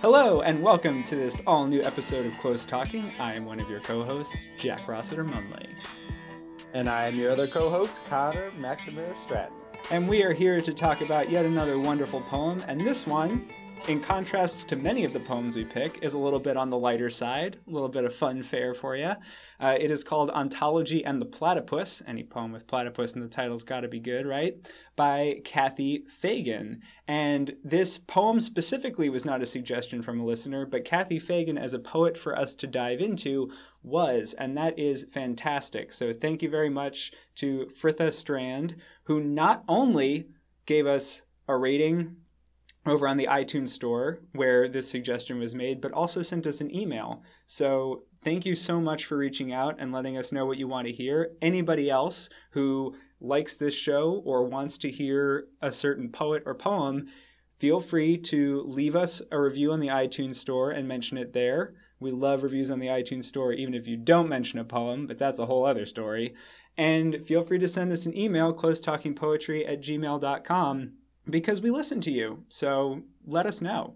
Hello, and welcome to this all new episode of Close Talking. I am one of your co hosts, Jack Rossiter Munley. And I am your other co host, Connor McNamara Stratton. And we are here to talk about yet another wonderful poem, and this one in contrast to many of the poems we pick, is a little bit on the lighter side, a little bit of fun fare for you. Uh, it is called Ontology and the Platypus. Any poem with platypus in the title's got to be good, right? By Kathy Fagan. And this poem specifically was not a suggestion from a listener, but Kathy Fagan, as a poet for us to dive into, was, and that is fantastic. So thank you very much to Fritha Strand, who not only gave us a rating over on the iTunes store where this suggestion was made, but also sent us an email. So thank you so much for reaching out and letting us know what you want to hear. Anybody else who likes this show or wants to hear a certain poet or poem, feel free to leave us a review on the iTunes store and mention it there. We love reviews on the iTunes store, even if you don't mention a poem, but that's a whole other story. And feel free to send us an email, closetalkingpoetry at gmail.com because we listen to you. So let us know.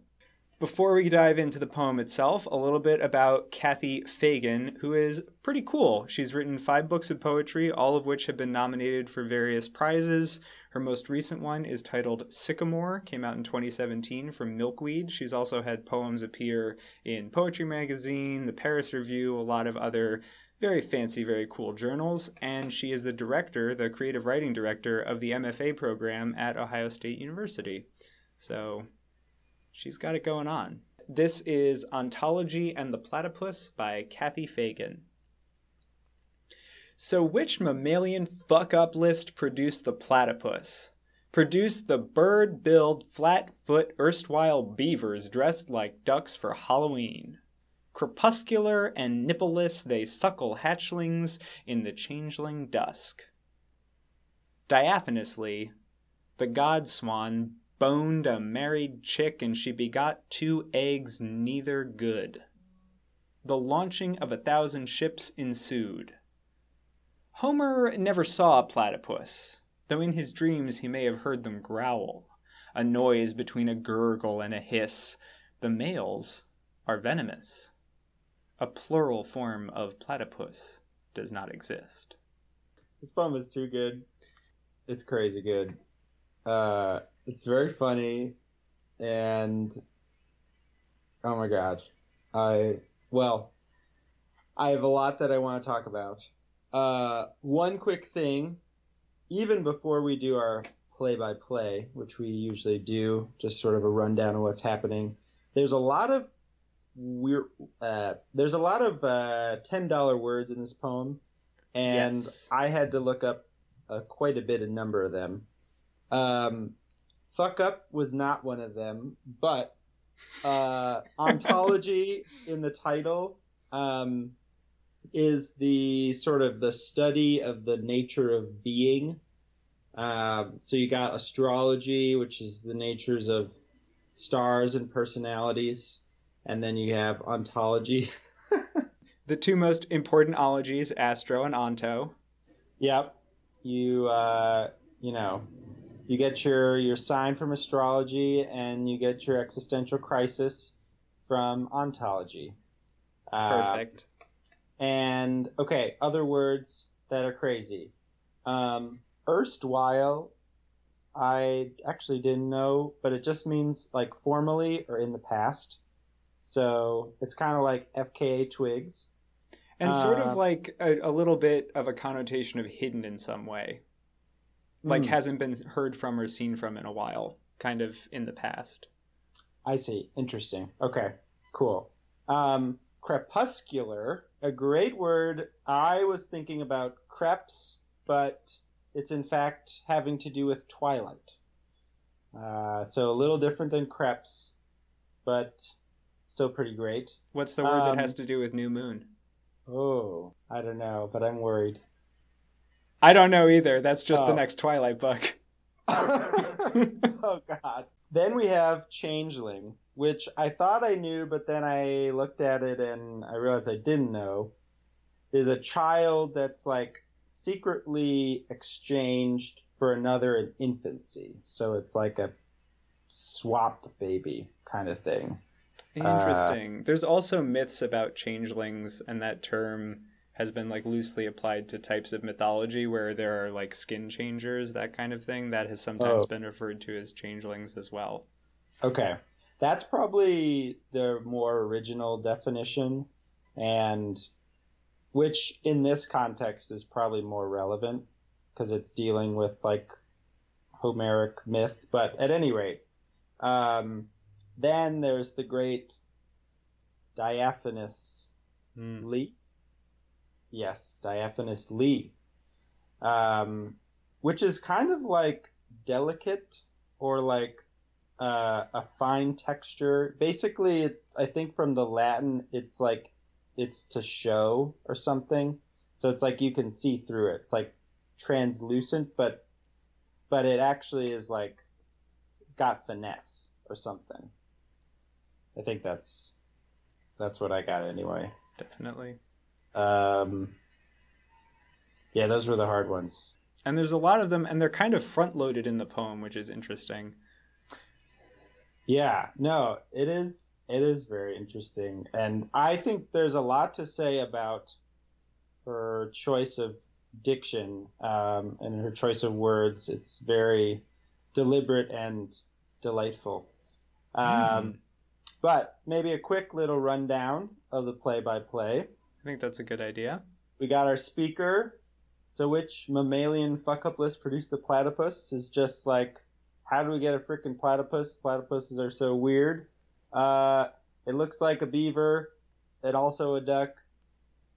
Before we dive into the poem itself, a little bit about Kathy Fagan, who is pretty cool. She's written five books of poetry, all of which have been nominated for various prizes. Her most recent one is titled Sycamore, came out in 2017 from Milkweed. She's also had poems appear in Poetry Magazine, the Paris Review, a lot of other very fancy, very cool journals, and she is the director, the creative writing director of the MFA program at Ohio State University. So she's got it going on. This is Ontology and the Platypus by Kathy Fagan. So, which mammalian fuck up list produced the platypus? Produced the bird billed, flat foot, erstwhile beavers dressed like ducks for Halloween. Crepuscular and nippleless, they suckle hatchlings in the changeling dusk. Diaphanously, the god swan boned a married chick and she begot two eggs neither good. The launching of a thousand ships ensued. Homer never saw a platypus, though in his dreams he may have heard them growl, a noise between a gurgle and a hiss. The males are venomous a plural form of platypus does not exist. This poem is too good. It's crazy good. Uh, it's very funny, and oh my gosh, I well, I have a lot that I want to talk about. Uh, one quick thing, even before we do our play-by-play, which we usually do, just sort of a rundown of what's happening. There's a lot of we're uh, there's a lot of uh, ten dollar words in this poem, and yes. I had to look up uh, quite a bit a number of them. Um, fuck up was not one of them, but uh, ontology in the title um, is the sort of the study of the nature of being. Um, so you got astrology, which is the natures of stars and personalities and then you have ontology. the two most important ologies, astro and onto. Yep. You uh, you know, you get your your sign from astrology and you get your existential crisis from ontology. Perfect. Uh, and okay, other words that are crazy. Um, erstwhile, I actually didn't know, but it just means like formally or in the past. So it's kind of like FKA twigs. And sort of uh, like a, a, little bit of a connotation of hidden in some way. Like mm. hasn't been heard from or seen from in a while, kind of in the past. I see. Interesting. Okay, cool. Um, crepuscular, a great word. I was thinking about creps, but it's in fact having to do with twilight. Uh, so a little different than creps, but still pretty great. What's the word um, that has to do with new moon? Oh, I don't know, but I'm worried. I don't know either. That's just oh. the next Twilight book. oh God. Then we have Changeling, which I thought I knew, but then I looked at it and I realized I didn't know. Is a child that's like secretly exchanged for another in infancy. So it's like a swap baby kind of thing. Interesting. Uh, There's also myths about changelings, and that term has been like loosely applied to types of mythology where there are like skin changers, that kind of thing. That has sometimes oh. been referred to as changelings as well. Okay. That's probably the more original definition, and which in this context is probably more relevant because it's dealing with like Homeric myth. But at any rate, um, then there's the great Diaphanous mm. Lee. Yes, Diaphanous Lee. Um, which is kind of like delicate or like uh, a fine texture. Basically, it, I think from the Latin, it's like it's to show or something. So it's like you can see through it. It's like translucent, but but it actually is like got finesse or something. I think that's that's what I got anyway. Definitely. Um, yeah, those were the hard ones. And there's a lot of them, and they're kind of front loaded in the poem, which is interesting. Yeah, no, it is. It is very interesting, and I think there's a lot to say about her choice of diction um, and her choice of words. It's very deliberate and delightful. Um, mm. But maybe a quick little rundown of the play by play. I think that's a good idea. We got our speaker. So, which mammalian fuck up list produced the platypus is just like, how do we get a freaking platypus? Platypuses are so weird. Uh, it looks like a beaver, and also a duck,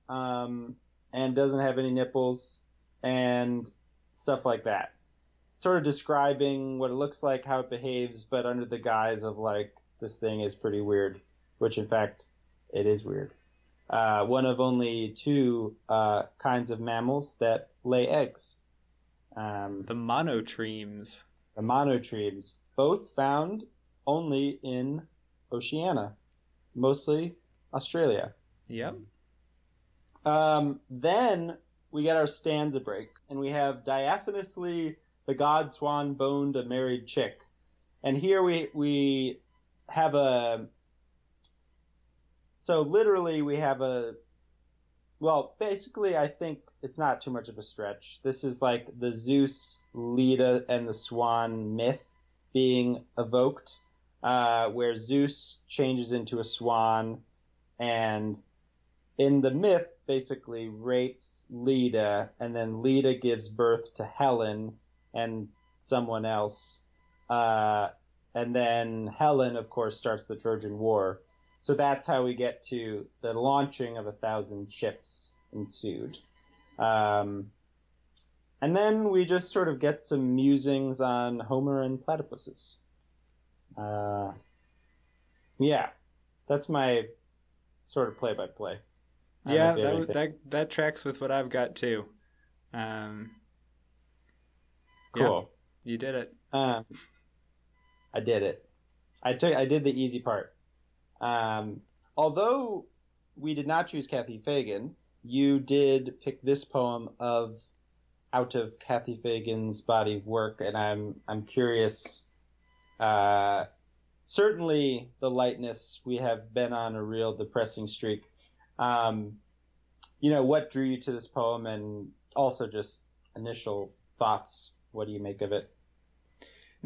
um, and doesn't have any nipples, and stuff like that sort of describing what it looks like, how it behaves, but under the guise of like this thing is pretty weird, which in fact it is weird. Uh, one of only two uh, kinds of mammals that lay eggs. Um, the monotremes. The monotremes, both found only in Oceania, mostly Australia. Yep. Um, then we get our stanza break, and we have diaphanously the god swan boned a married chick. And here we we have a so literally we have a well, basically I think it's not too much of a stretch. This is like the Zeus, Leda, and the Swan myth being evoked, uh, where Zeus changes into a swan, and in the myth basically rapes Leda, and then Leda gives birth to Helen, and someone else. Uh, and then Helen, of course, starts the Trojan War. So that's how we get to the launching of a thousand ships ensued. Um, and then we just sort of get some musings on Homer and platypuses. Uh, yeah, that's my sort of play by play. Yeah, that, that that tracks with what I've got too. Um, Cool. Yeah, you did it. Um, I did it. I took. I did the easy part. Um, although we did not choose Kathy Fagan, you did pick this poem of out of Kathy Fagan's body of work, and I'm I'm curious. Uh, certainly, the lightness we have been on a real depressing streak. Um, you know what drew you to this poem, and also just initial thoughts what do you make of it?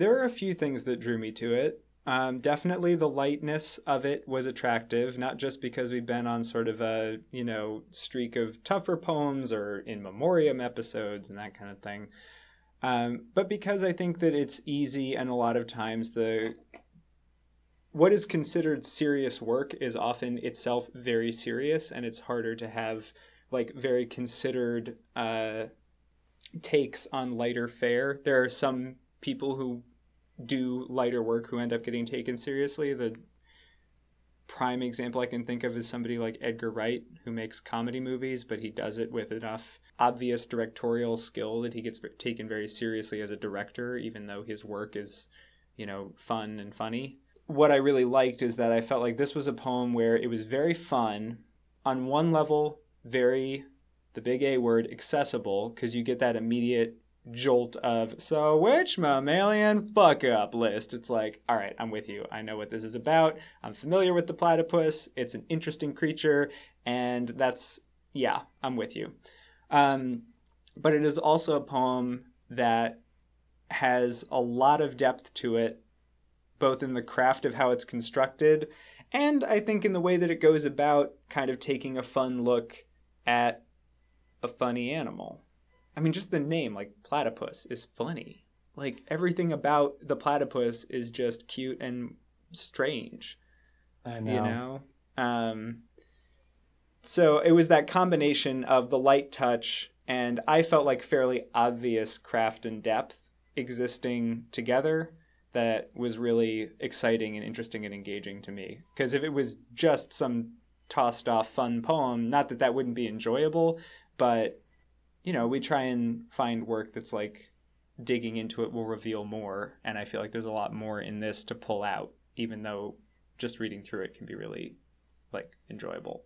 There are a few things that drew me to it. Um, definitely the lightness of it was attractive, not just because we've been on sort of a, you know, streak of tougher poems or in memoriam episodes and that kind of thing. Um, but because I think that it's easy and a lot of times the what is considered serious work is often itself very serious and it's harder to have like very considered uh, takes on lighter fare. There are some people who do lighter work who end up getting taken seriously. The prime example I can think of is somebody like Edgar Wright, who makes comedy movies, but he does it with enough obvious directorial skill that he gets taken very seriously as a director, even though his work is, you know, fun and funny. What I really liked is that I felt like this was a poem where it was very fun, on one level, very the big A word, accessible, because you get that immediate jolt of so which mammalian fuck up list. It's like, all right, I'm with you. I know what this is about. I'm familiar with the platypus. It's an interesting creature, and that's yeah, I'm with you. Um, but it is also a poem that has a lot of depth to it, both in the craft of how it's constructed, and I think in the way that it goes about kind of taking a fun look at a funny animal. I mean, just the name, like platypus, is funny. Like everything about the platypus is just cute and strange. I know. You know? Um, so it was that combination of the light touch and I felt like fairly obvious craft and depth existing together that was really exciting and interesting and engaging to me. Because if it was just some tossed off fun poem, not that that wouldn't be enjoyable, but you know, we try and find work that's like digging into it will reveal more. And I feel like there's a lot more in this to pull out, even though just reading through it can be really like enjoyable.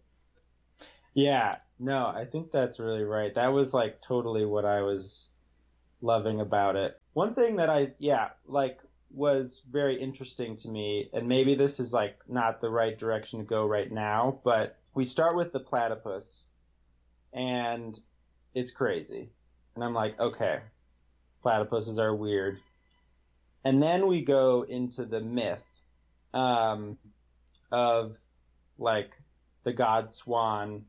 Yeah, no, I think that's really right. That was like totally what I was loving about it. One thing that I, yeah, like was very interesting to me, and maybe this is like not the right direction to go right now, but we start with the platypus, and it's crazy. And I'm like, okay, platypuses are weird. And then we go into the myth um, of like the god swan,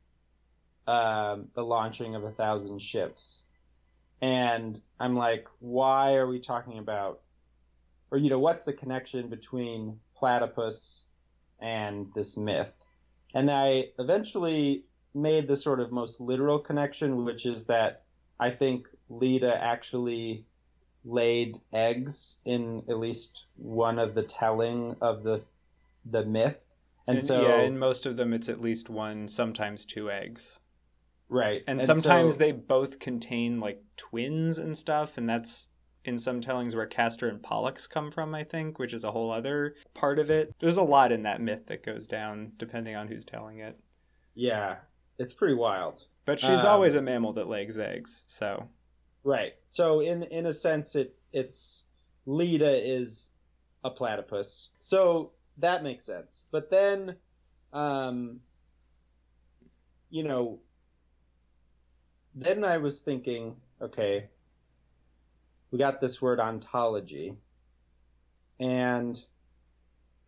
um, the launching of a thousand ships. And I'm like, why are we talking about, or, you know, what's the connection between platypus and this myth? And I eventually made the sort of most literal connection, which is that I think Leda actually laid eggs in at least one of the telling of the the myth. And, and so yeah, in most of them it's at least one, sometimes two eggs. Right. And, and sometimes so, they both contain like twins and stuff, and that's in some tellings where Castor and Pollux come from, I think, which is a whole other part of it. There's a lot in that myth that goes down depending on who's telling it. Yeah, it's pretty wild. But she's um, always a mammal that lays eggs, so right. So in in a sense, it it's Leda is a platypus, so that makes sense. But then, um, you know, then I was thinking, okay, we got this word ontology, and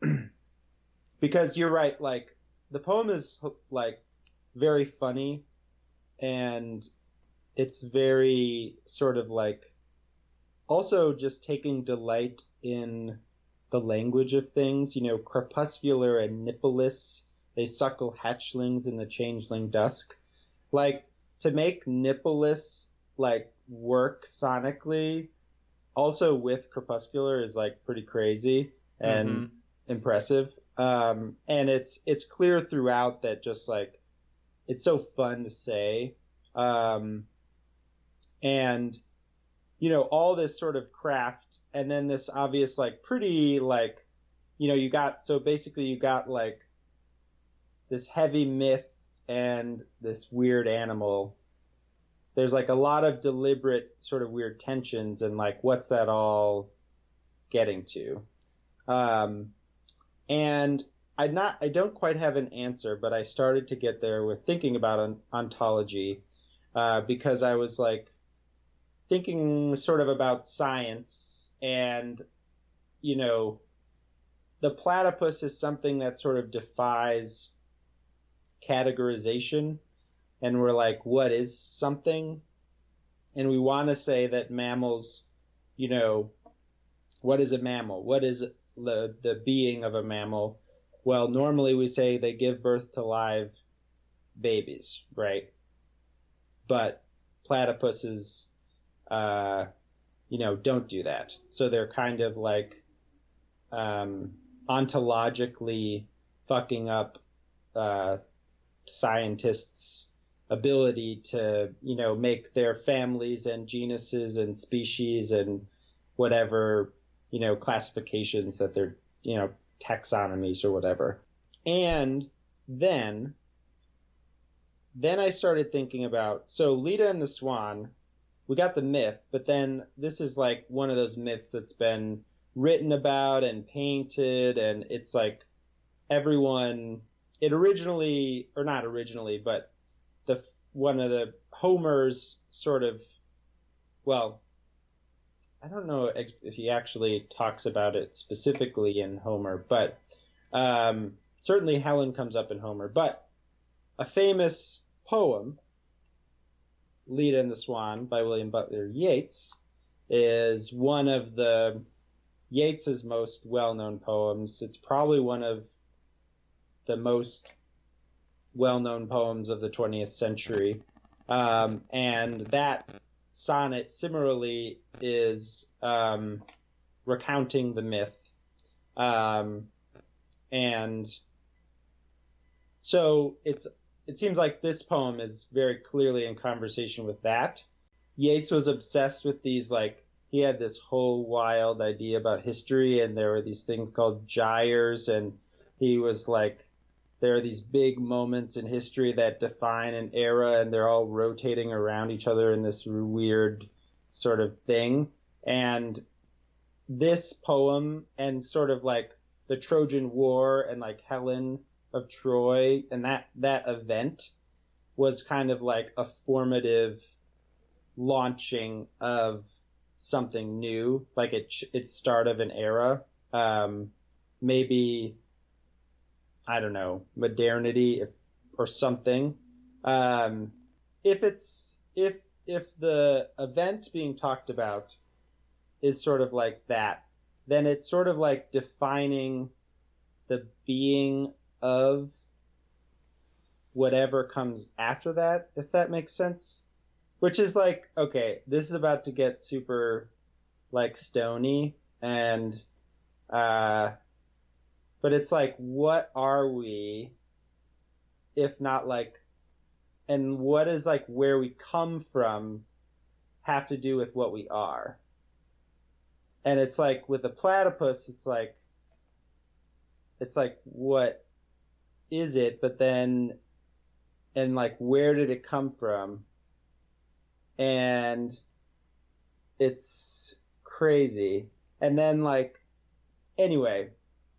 because you're right, like the poem is like very funny and it's very sort of like also just taking delight in the language of things. You know, crepuscular and nippleless, they suckle hatchlings in the changeling dusk. Like to make nippleless like work sonically, also with crepuscular is like pretty crazy and mm-hmm. impressive. Um, and it's it's clear throughout that just like it's so fun to say. Um, and you know all this sort of craft and then this obvious like pretty like you know you got so basically you got like this heavy myth and this weird animal there's like a lot of deliberate sort of weird tensions and like what's that all getting to um, and I not I don't quite have an answer, but I started to get there with thinking about ontology uh, because I was like thinking sort of about science and you know the platypus is something that sort of defies categorization and we're like what is something? And we want to say that mammals you know what is a mammal? What is the the being of a mammal well, normally we say they give birth to live babies, right? But platypuses, uh, you know, don't do that. So they're kind of like um, ontologically fucking up uh, scientists' ability to, you know, make their families and genuses and species and whatever, you know, classifications that they're, you know, taxonomies or whatever. And then then I started thinking about so Leda and the Swan we got the myth, but then this is like one of those myths that's been written about and painted, and it's like everyone. It originally, or not originally, but the one of the Homer's sort of, well, I don't know if he actually talks about it specifically in Homer, but um, certainly Helen comes up in Homer. But a famous poem, Leda and the Swan by William Butler Yeats, is one of the Yeats's most well-known poems. It's probably one of the most well-known poems of the 20th century, um, and that sonnet similarly is um, recounting the myth, um, and so it's it seems like this poem is very clearly in conversation with that. Yeats was obsessed with these like he had this whole wild idea about history and there were these things called gyres and he was like there are these big moments in history that define an era and they're all rotating around each other in this weird sort of thing and this poem and sort of like the Trojan War and like Helen of Troy and that that event was kind of like a formative launching of something new, like it it's start of an era. Um, maybe I don't know modernity if, or something. Um, if it's if if the event being talked about is sort of like that, then it's sort of like defining the being of whatever comes after that, if that makes sense. Which is like, okay, this is about to get super like stony and uh but it's like what are we if not like and what is like where we come from have to do with what we are and it's like with the platypus it's like it's like what is it, but then, and like, where did it come from? And it's crazy. And then, like, anyway,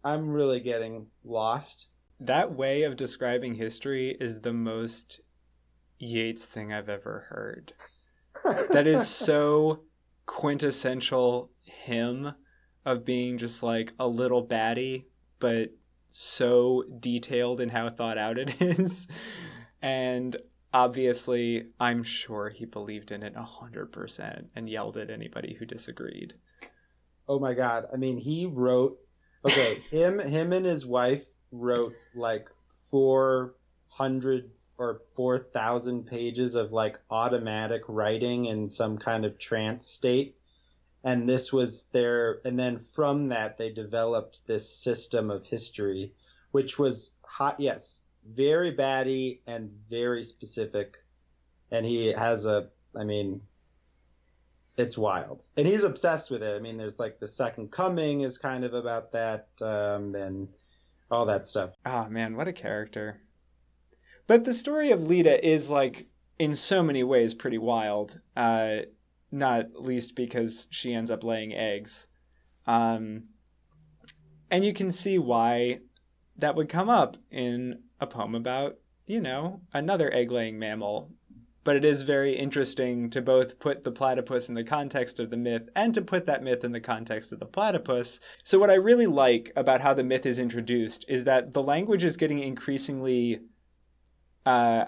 I'm really getting lost. That way of describing history is the most Yeats thing I've ever heard. that is so quintessential him of being just like a little baddie, but so detailed in how thought out it is. and obviously, I'm sure he believed in it 100% and yelled at anybody who disagreed. Oh my god. I mean, he wrote Okay, him him and his wife wrote like 400 or 4000 pages of like automatic writing in some kind of trance state. And this was their and then from that they developed this system of history which was hot yes very batty and very specific. And he has a i mean it's wild and he's obsessed with it i mean there's like the second coming is kind of about that um, and all that stuff oh man what a character but the story of leda is like in so many ways pretty wild uh, not least because she ends up laying eggs. Um, and you can see why that would come up in a poem about, you know, another egg laying mammal. But it is very interesting to both put the platypus in the context of the myth and to put that myth in the context of the platypus. So, what I really like about how the myth is introduced is that the language is getting increasingly, uh,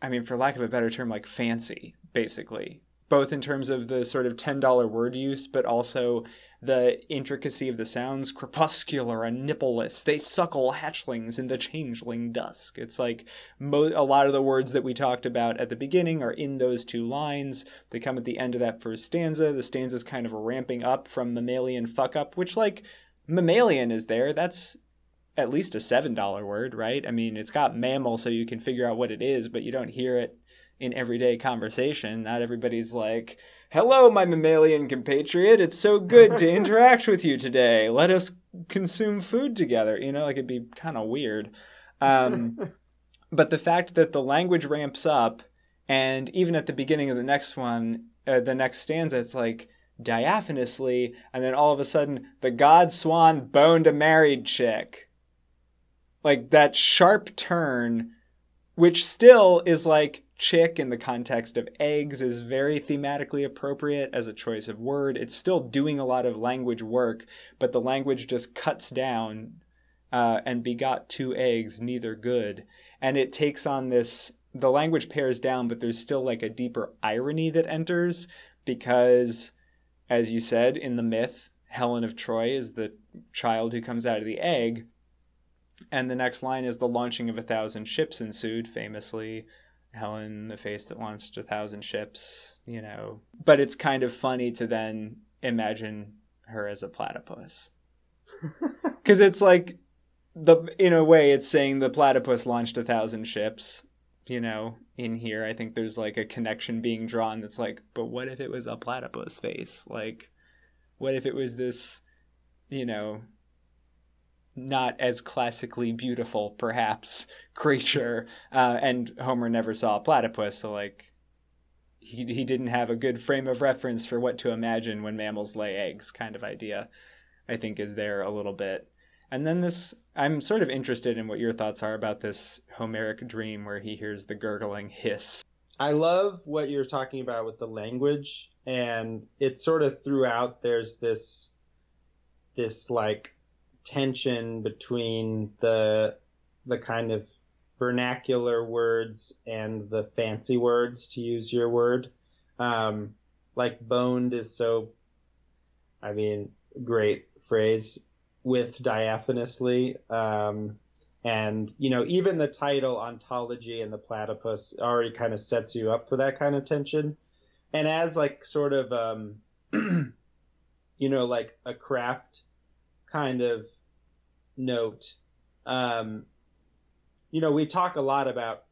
I mean, for lack of a better term, like fancy, basically both in terms of the sort of $10 word use, but also the intricacy of the sounds crepuscular and nippleless. They suckle hatchlings in the changeling dusk. It's like mo- a lot of the words that we talked about at the beginning are in those two lines. They come at the end of that first stanza. The stanza's kind of ramping up from mammalian fuck up, which, like, mammalian is there. That's at least a $7 word, right? I mean, it's got mammal, so you can figure out what it is, but you don't hear it in everyday conversation. Not everybody's like, Hello, my mammalian compatriot. It's so good to interact with you today. Let us consume food together. You know, like it'd be kind of weird. Um, but the fact that the language ramps up, and even at the beginning of the next one, uh, the next stanza, it's like diaphanously, and then all of a sudden, the god swan boned a married chick. Like that sharp turn, which still is like chick in the context of eggs is very thematically appropriate as a choice of word. It's still doing a lot of language work, but the language just cuts down uh, and begot two eggs, neither good. And it takes on this, the language pares down, but there's still like a deeper irony that enters because, as you said in the myth, Helen of Troy is the child who comes out of the egg. And the next line is the launching of a thousand ships ensued, famously Helen, the face that launched a thousand ships, you know. But it's kind of funny to then imagine her as a platypus. Because it's like, the in a way, it's saying the platypus launched a thousand ships, you know, in here. I think there's like a connection being drawn that's like, but what if it was a platypus face? Like, what if it was this, you know, not as classically beautiful, perhaps, creature. Uh, and Homer never saw a platypus, so like he he didn't have a good frame of reference for what to imagine when mammals lay eggs, kind of idea. I think is there a little bit. And then this, I'm sort of interested in what your thoughts are about this Homeric dream where he hears the gurgling hiss. I love what you're talking about with the language, and it's sort of throughout. There's this, this like tension between the the kind of vernacular words and the fancy words to use your word. Um, like boned is so i mean great phrase with diaphanously um, and you know even the title ontology and the platypus already kind of sets you up for that kind of tension. And as like sort of um, you know like a craft kind of note, um, you know, we talk a lot about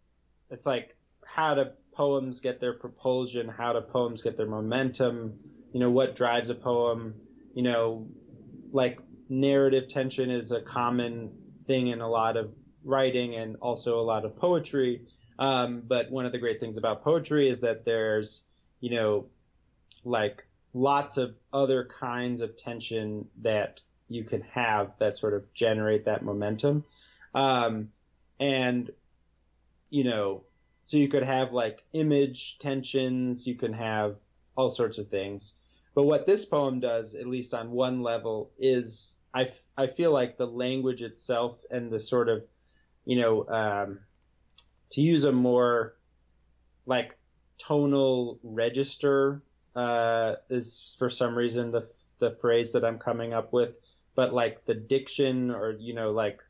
it's like how do poems get their propulsion, how do poems get their momentum, you know, what drives a poem, you know, like narrative tension is a common thing in a lot of writing and also a lot of poetry. Um, but one of the great things about poetry is that there's, you know, like lots of other kinds of tension that you can have that sort of generate that momentum. Um, and, you know, so you could have like image tensions, you can have all sorts of things. But what this poem does, at least on one level, is I, f- I feel like the language itself and the sort of, you know, um, to use a more like tonal register uh, is for some reason the the phrase that I'm coming up with but like the diction or you know like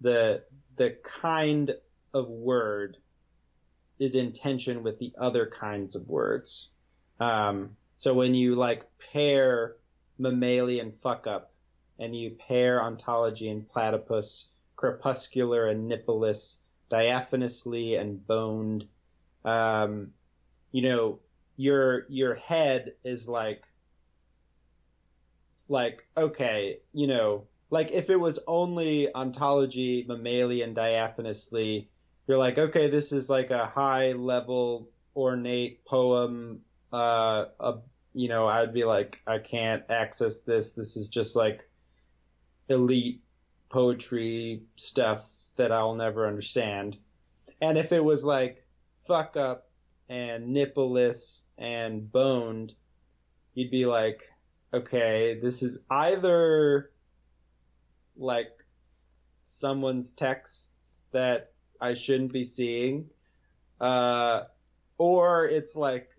the the kind of word is in tension with the other kinds of words. Um, so when you like pair mammalian fuck up and you pair ontology and platypus, crepuscular and nippleless, diaphanously and boned, um, you know, your your head is like like okay, you know, like if it was only ontology, mammalian, diaphanously, you're like, okay, this is like a high level ornate poem. Uh, a, you know, I'd be like, I can't access this. This is just like elite poetry stuff that I'll never understand. And if it was like fuck up and nippleless and boned, you'd be like, okay, this is either like someone's texts that I shouldn't be seeing, uh, or it's like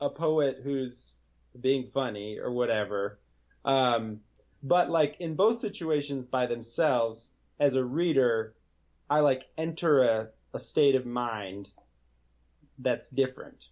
a poet who's being funny or whatever. Um, but like in both situations by themselves, as a reader, I like enter a, a state of mind that's different.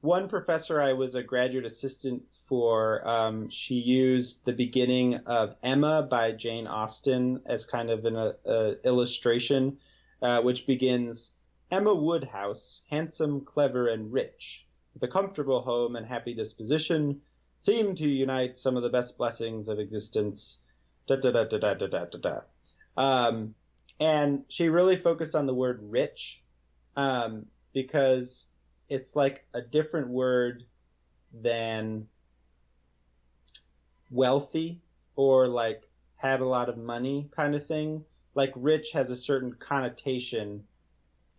One professor I was a graduate assistant for um, she used the beginning of Emma by Jane Austen as kind of an uh, illustration, uh, which begins Emma Woodhouse, handsome, clever, and rich, with a comfortable home and happy disposition, seemed to unite some of the best blessings of existence. Da da da da da da da da. Um, and she really focused on the word rich um, because it's like a different word than wealthy or like had a lot of money kind of thing. Like rich has a certain connotation,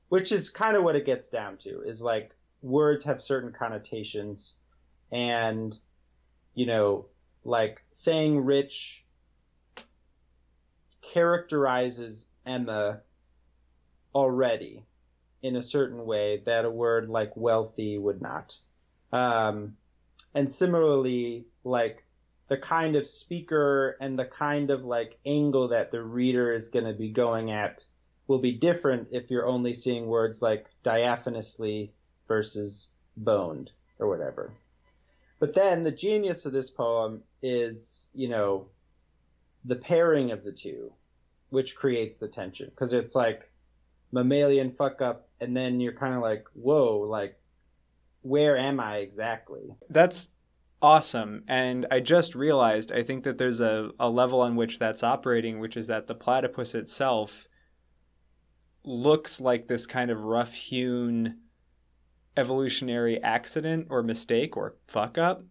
which is kind of what it gets down to is like words have certain connotations and you know like saying rich characterizes Emma already in a certain way that a word like wealthy would not. Um, and similarly, like the kind of speaker and the kind of like angle that the reader is going to be going at will be different if you're only seeing words like diaphanously versus boned or whatever. But then the genius of this poem is, you know, the pairing of the two, which creates the tension. Because it's like mammalian fuck up, and then you're kind of like, whoa, like, where am I exactly? That's awesome. And I just realized, I think that there's a, a level on which that's operating, which is that the platypus itself looks like this kind of rough hewn evolutionary accident or mistake or fuck up,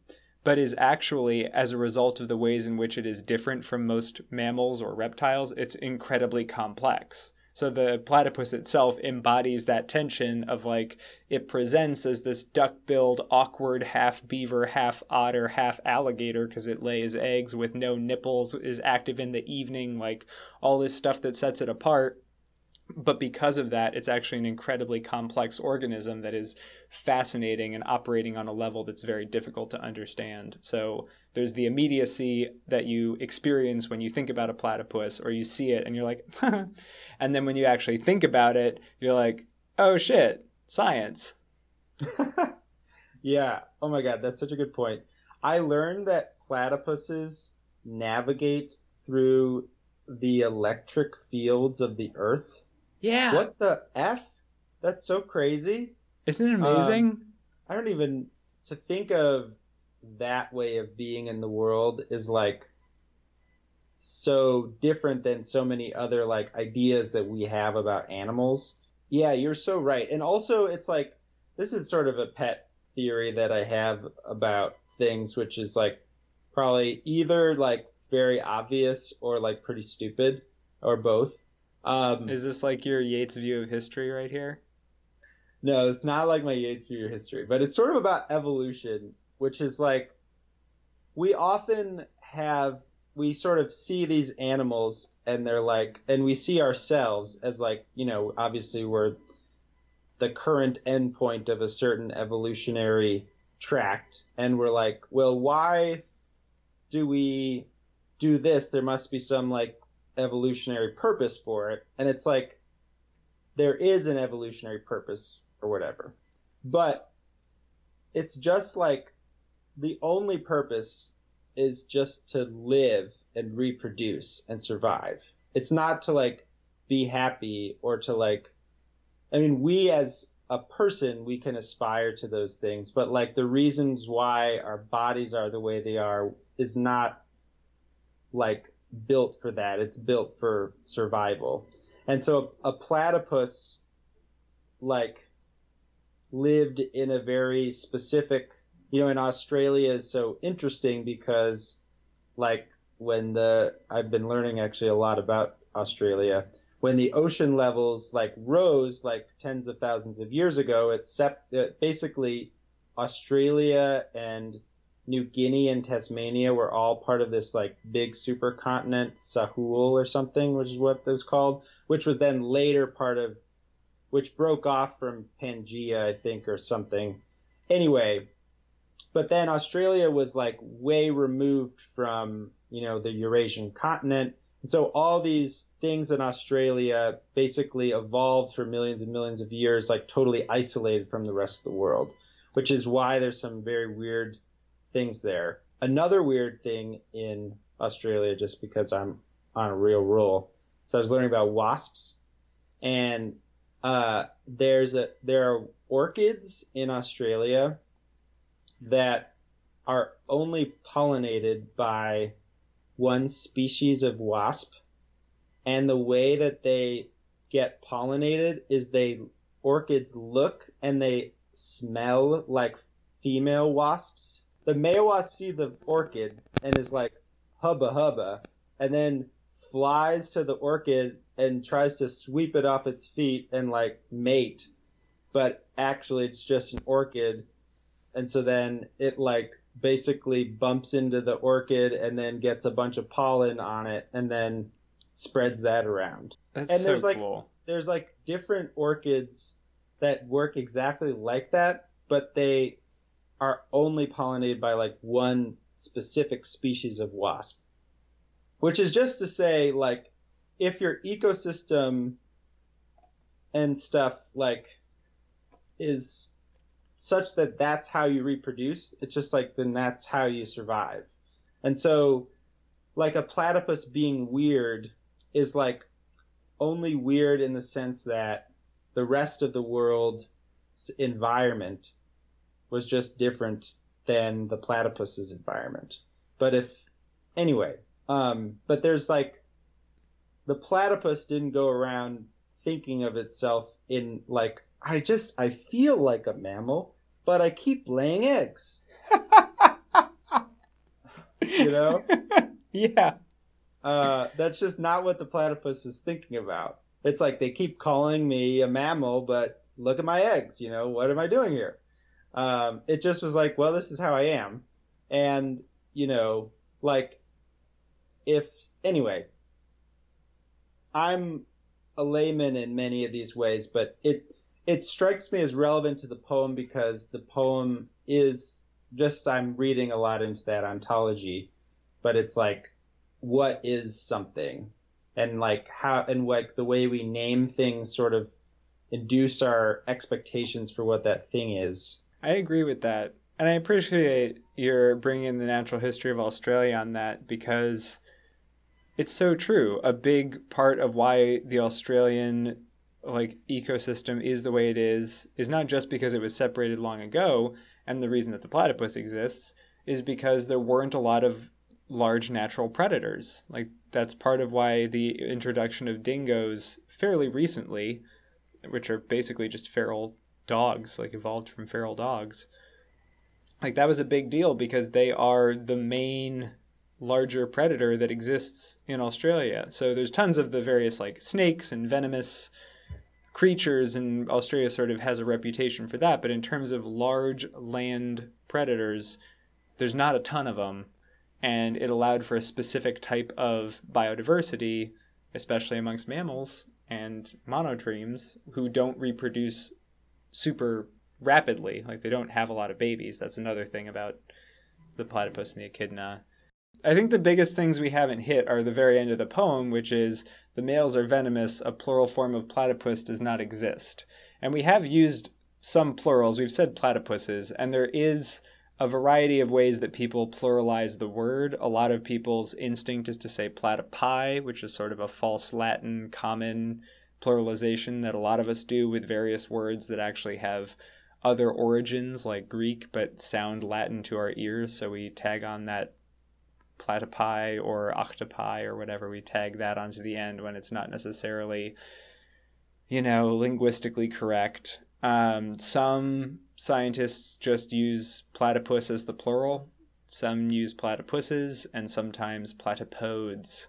but is actually, as a result of the ways in which it is different from most mammals or reptiles, it's incredibly complex. So the platypus itself embodies that tension of like it presents as this duck-billed, awkward half beaver, half otter, half alligator because it lays eggs with no nipples, is active in the evening, like all this stuff that sets it apart but because of that, it's actually an incredibly complex organism that is fascinating and operating on a level that's very difficult to understand. So there's the immediacy that you experience when you think about a platypus or you see it and you're like, and then when you actually think about it, you're like, oh shit, science. yeah. Oh my God, that's such a good point. I learned that platypuses navigate through the electric fields of the earth yeah. What the f? That's so crazy. Isn't it amazing? Um, I don't even to think of that way of being in the world is like so different than so many other like ideas that we have about animals. Yeah, you're so right. And also it's like this is sort of a pet theory that I have about things which is like probably either like very obvious or like pretty stupid or both. Um, Is this like your Yeats view of history right here? No, it's not like my Yeats view of history, but it's sort of about evolution, which is like we often have we sort of see these animals and they're like and we see ourselves as like, you know, obviously we're the current endpoint of a certain evolutionary tract and we're like, well, why do we do this? There must be some like evolutionary purpose for it. And it's like there is an evolutionary purpose or whatever. But it's just like the only purpose is just to live and reproduce and survive. It's not to like be happy or to like I mean we as a person we can aspire to those things, but like the reasons why our bodies are the way they are is not like built for that. It's built for survival. And so a platypus like lived in a very specific, you know, in Australia is so interesting because like when the I've been learning actually a lot about Australia. When the ocean levels like rose like tens of thousands of years ago, it's basically Australia and New Guinea and Tasmania were all part of this like big supercontinent, Sahul or something, which is what it was called, which was then later part of, which broke off from Pangea, I think, or something. Anyway, but then Australia was like way removed from, you know, the Eurasian continent. And so all these things in Australia basically evolved for millions and millions of years, like totally isolated from the rest of the world, which is why there's some very weird things there. Another weird thing in Australia, just because I'm on a real roll, so I was learning about wasps, and uh, there's a there are orchids in Australia that are only pollinated by one species of wasp, and the way that they get pollinated is they orchids look and they smell like female wasps. The male wasp sees the orchid and is like hubba hubba, and then flies to the orchid and tries to sweep it off its feet and like mate, but actually it's just an orchid, and so then it like basically bumps into the orchid and then gets a bunch of pollen on it and then spreads that around. That's and so there's like cool. there's like different orchids that work exactly like that, but they are only pollinated by like one specific species of wasp. Which is just to say, like, if your ecosystem and stuff like is such that that's how you reproduce, it's just like then that's how you survive. And so, like a platypus being weird is like only weird in the sense that the rest of the world's environment was just different than the platypus's environment. But if anyway, um, but there's like the platypus didn't go around thinking of itself in like I just I feel like a mammal, but I keep laying eggs. you know? yeah. Uh, that's just not what the platypus was thinking about. It's like they keep calling me a mammal, but look at my eggs. You know, what am I doing here? Um, it just was like, well, this is how I am. And, you know, like, if, anyway, I'm a layman in many of these ways, but it, it strikes me as relevant to the poem because the poem is just, I'm reading a lot into that ontology, but it's like, what is something? And like how, and like the way we name things sort of induce our expectations for what that thing is. I agree with that. And I appreciate your bringing in the natural history of Australia on that because it's so true. A big part of why the Australian like ecosystem is the way it is is not just because it was separated long ago and the reason that the platypus exists is because there weren't a lot of large natural predators. Like that's part of why the introduction of dingoes fairly recently, which are basically just feral dogs, like evolved from feral dogs. Like that was a big deal because they are the main larger predator that exists in Australia. So there's tons of the various like snakes and venomous creatures and Australia sort of has a reputation for that, but in terms of large land predators, there's not a ton of them and it allowed for a specific type of biodiversity, especially amongst mammals and monotremes who don't reproduce super rapidly. Like they don't have a lot of babies. That's another thing about the platypus and the echidna. I think the biggest things we haven't hit are the very end of the poem, which is the males are venomous, a plural form of platypus does not exist. And we have used some plurals. We've said platypuses, and there is a variety of ways that people pluralize the word. A lot of people's instinct is to say platypi, which is sort of a false Latin common pluralization that a lot of us do with various words that actually have other origins like Greek but sound Latin to our ears. So we tag on that platypi or octopi or whatever, we tag that onto the end when it's not necessarily, you know, linguistically correct. Um, some scientists just use platypus as the plural. Some use platypuses, and sometimes platypodes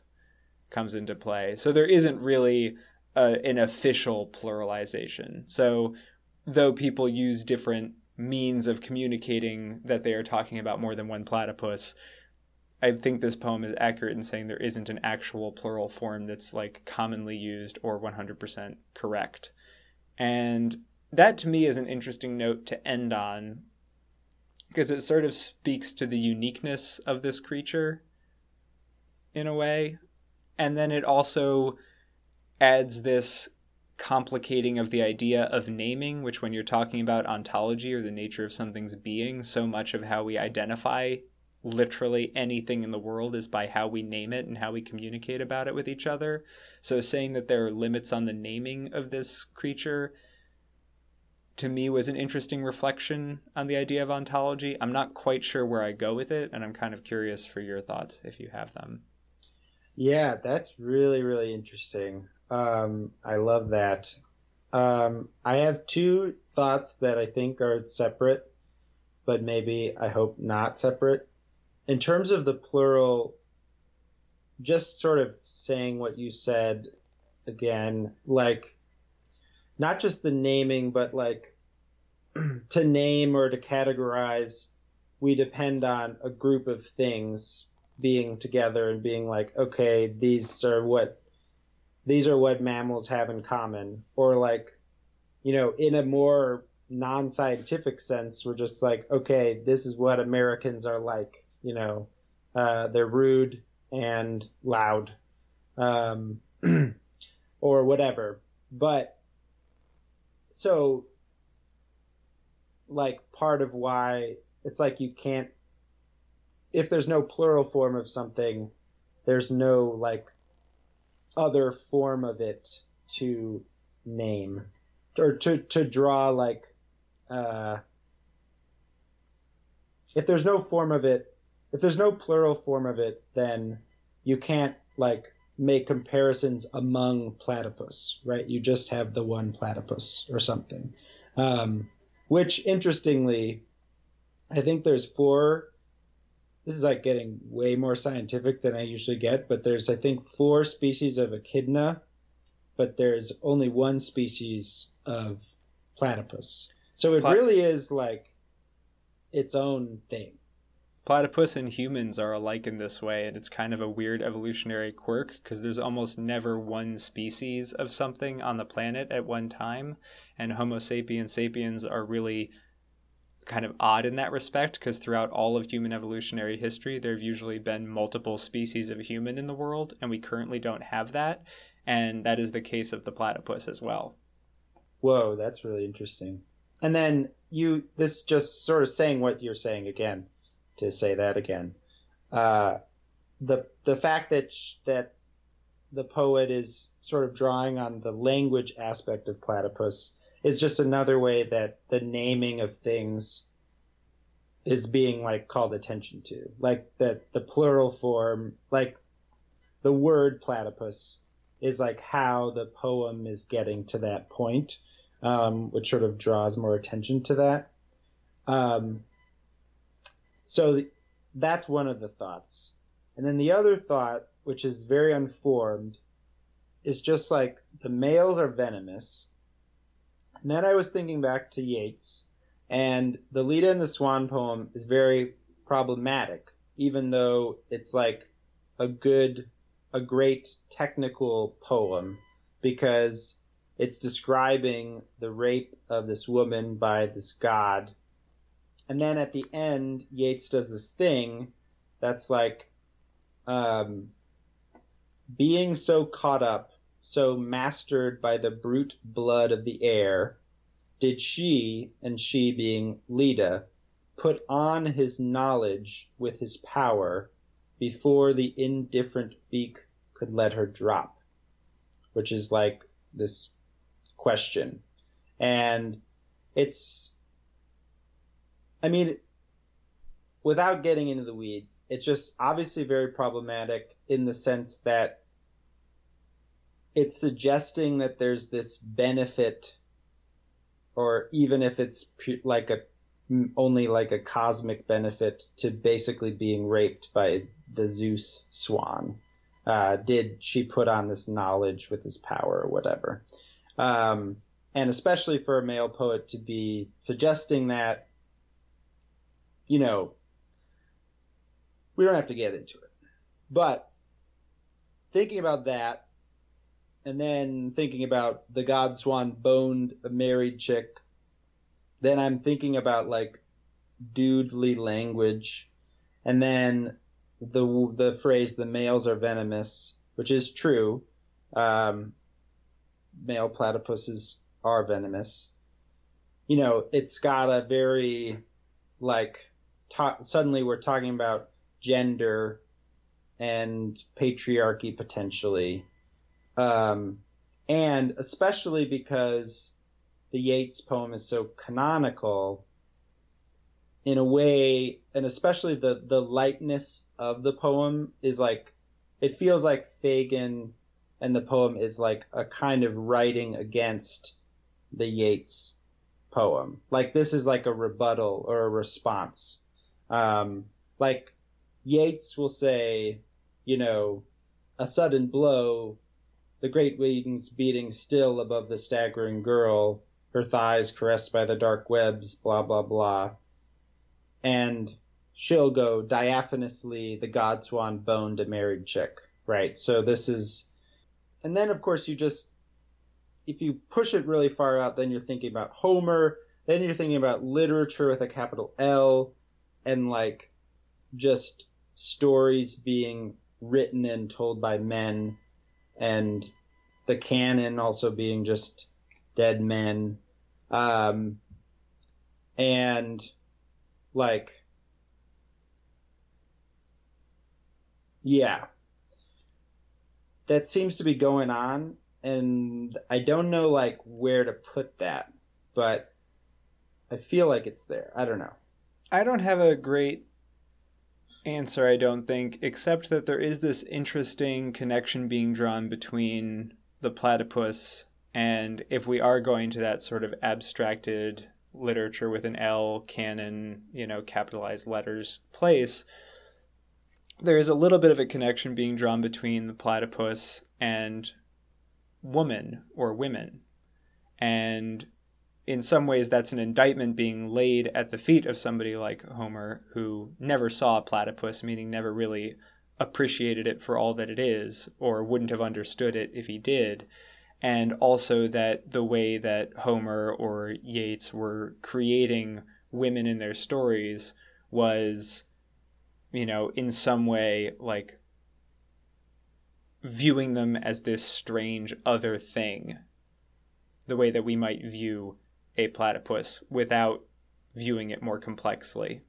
comes into play. So there isn't really an official pluralization. So though people use different means of communicating that they are talking about more than one platypus, I think this poem is accurate in saying there isn't an actual plural form that's like commonly used or 100% correct. And that to me is an interesting note to end on because it sort of speaks to the uniqueness of this creature in a way. And then it also adds this complicating of the idea of naming, which, when you're talking about ontology or the nature of something's being, so much of how we identify literally anything in the world is by how we name it and how we communicate about it with each other. So, saying that there are limits on the naming of this creature to me was an interesting reflection on the idea of ontology. I'm not quite sure where I go with it, and I'm kind of curious for your thoughts if you have them. Yeah, that's really, really interesting. Um, I love that. Um, I have two thoughts that I think are separate, but maybe I hope not separate. In terms of the plural, just sort of saying what you said again, like not just the naming, but like to name or to categorize, we depend on a group of things being together and being like, okay, these are what these are what mammals have in common, or like, you know, in a more non-scientific sense, we're just like, okay, this is what Americans are like, you know, uh, they're rude and loud, um, or whatever. But so, like, part of why it's like you can't if there's no plural form of something, there's no like other form of it to name or to to draw like uh, if there's no form of it if there's no plural form of it then you can't like make comparisons among platypus right? You just have the one platypus or something. Um, which interestingly i think there's four this is like getting way more scientific than I usually get, but there's I think four species of echidna, but there's only one species of platypus. So it really is like its own thing. Platypus and humans are alike in this way, and it's kind of a weird evolutionary quirk because there's almost never one species of something on the planet at one time, and Homo sapiens sapiens are really kind of odd in that respect because throughout all of human evolutionary history, there have usually been multiple species of human in the world, and we currently don't have that. And that is the case of the platypus as well. Whoa, that's really interesting. And then you, this just sort of saying what you're saying again, to say that again. Uh, the the fact that sh- that the poet is sort of drawing on the language aspect of platypus is just another way that the naming of things is being like called attention to. Like that the plural form like the word platypus is like how the poem is getting to that point um, which sort of draws more attention to that. Um, so that's one of the thoughts. And then the other thought which is very unformed is just like the males are venomous and then I was thinking back to Yeats, and the Leda and the Swan poem is very problematic, even though it's like a good, a great technical poem, because it's describing the rape of this woman by this god. And then at the end, Yeats does this thing that's like um, being so caught up so mastered by the brute blood of the air, did she, and she being Leda, put on his knowledge with his power before the indifferent beak could let her drop, which is like this question. And it's, I mean, without getting into the weeds, it's just obviously very problematic in the sense that it's suggesting that there's this benefit or even if it's like a only like a cosmic benefit to basically being raped by the Zeus swan. Uh, did she put on this knowledge with this power or whatever? Um, and especially for a male poet to be suggesting that, you know, we don't have to get into it. But thinking about that, and then thinking about the god swan boned a married chick. Then I'm thinking about like dudely language, and then the the phrase "the males are venomous," which is true. Um, male platypuses are venomous. You know, it's got a very like ta- suddenly we're talking about gender and patriarchy potentially um, and especially because the Yeats poem is so canonical in a way, and especially the, the lightness of the poem is like, it feels like Fagan and the poem is like a kind of writing against the Yeats poem. Like this is like a rebuttal or a response. Um, like Yeats will say, you know, a sudden blow, the great wings beating still above the staggering girl, her thighs caressed by the dark webs, blah blah blah. And she'll go diaphanously, the god swan boned a married chick, right? So this is, and then of course you just if you push it really far out, then you're thinking about Homer, then you're thinking about literature with a capital L, and like just stories being written and told by men, and the canon also being just dead men. Um, and like, yeah, that seems to be going on and I don't know like where to put that, but I feel like it's there. I don't know. I don't have a great answer, I don't think, except that there is this interesting connection being drawn between the platypus and if we are going to that sort of abstracted literature with an L canon, you know, capitalized letters place, there is a little bit of a connection being drawn between the platypus and woman or women. And in some ways, that's an indictment being laid at the feet of somebody like Homer, who never saw a platypus, meaning never really appreciated it for all that it is, or wouldn't have understood it if he did. And also that the way that Homer or Yeats were creating women in their stories was, you know, in some way like viewing them as this strange other thing, the way that we might view a platypus without viewing it more complexly.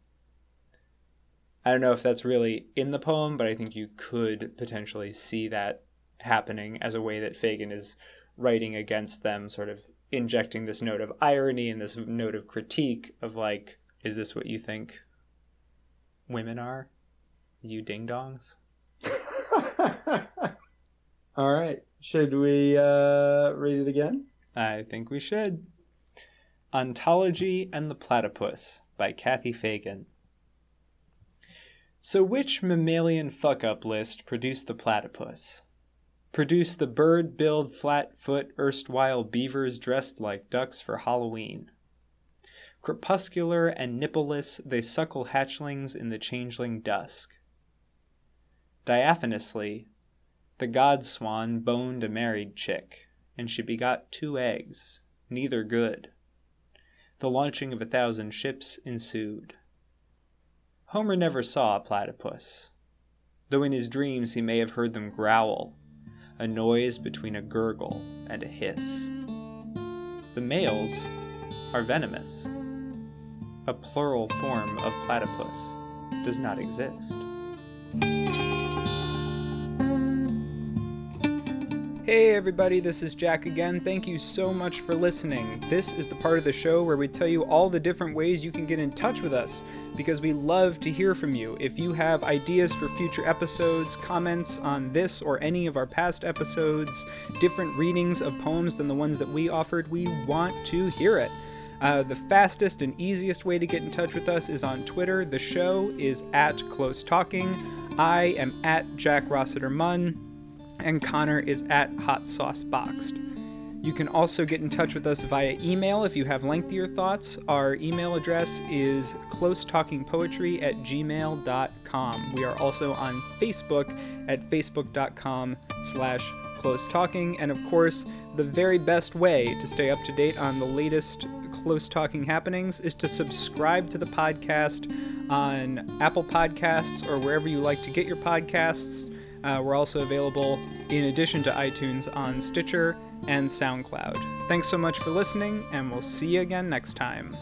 I don't know if that's really in the poem, but I think you could potentially see that happening as a way that Fagan is writing against them, sort of injecting this note of irony and this note of critique of like, is this what you think women are? You ding dongs? All right. Should we uh, read it again? I think we should. Ontology and the Platypus by Kathy Fagan. So, which mammalian fuck up list produced the platypus? Produced the bird billed flat-foot erstwhile beavers dressed like ducks for Halloween. Crepuscular and nippleless, they suckle hatchlings in the changeling dusk. Diaphanously, the god swan boned a married chick, and she begot two eggs, neither good. The launching of a thousand ships ensued. Homer never saw a platypus, though in his dreams he may have heard them growl, a noise between a gurgle and a hiss. The males are venomous. A plural form of platypus does not exist. Hey everybody, this is Jack again. Thank you so much for listening. This is the part of the show where we tell you all the different ways you can get in touch with us because we love to hear from you. If you have ideas for future episodes, comments on this or any of our past episodes, different readings of poems than the ones that we offered, we want to hear it. Uh, the fastest and easiest way to get in touch with us is on Twitter. The show is at Close Talking. I am at Jack Rossiter Munn and Connor is at Hot Sauce Boxed. You can also get in touch with us via email if you have lengthier thoughts. Our email address is closetalkingpoetry at gmail.com. We are also on Facebook at facebook.com slash close talking. And of course, the very best way to stay up to date on the latest close talking happenings is to subscribe to the podcast on Apple Podcasts or wherever you like to get your podcasts. Uh, we're also available, in addition to iTunes, on Stitcher and SoundCloud. Thanks so much for listening, and we'll see you again next time.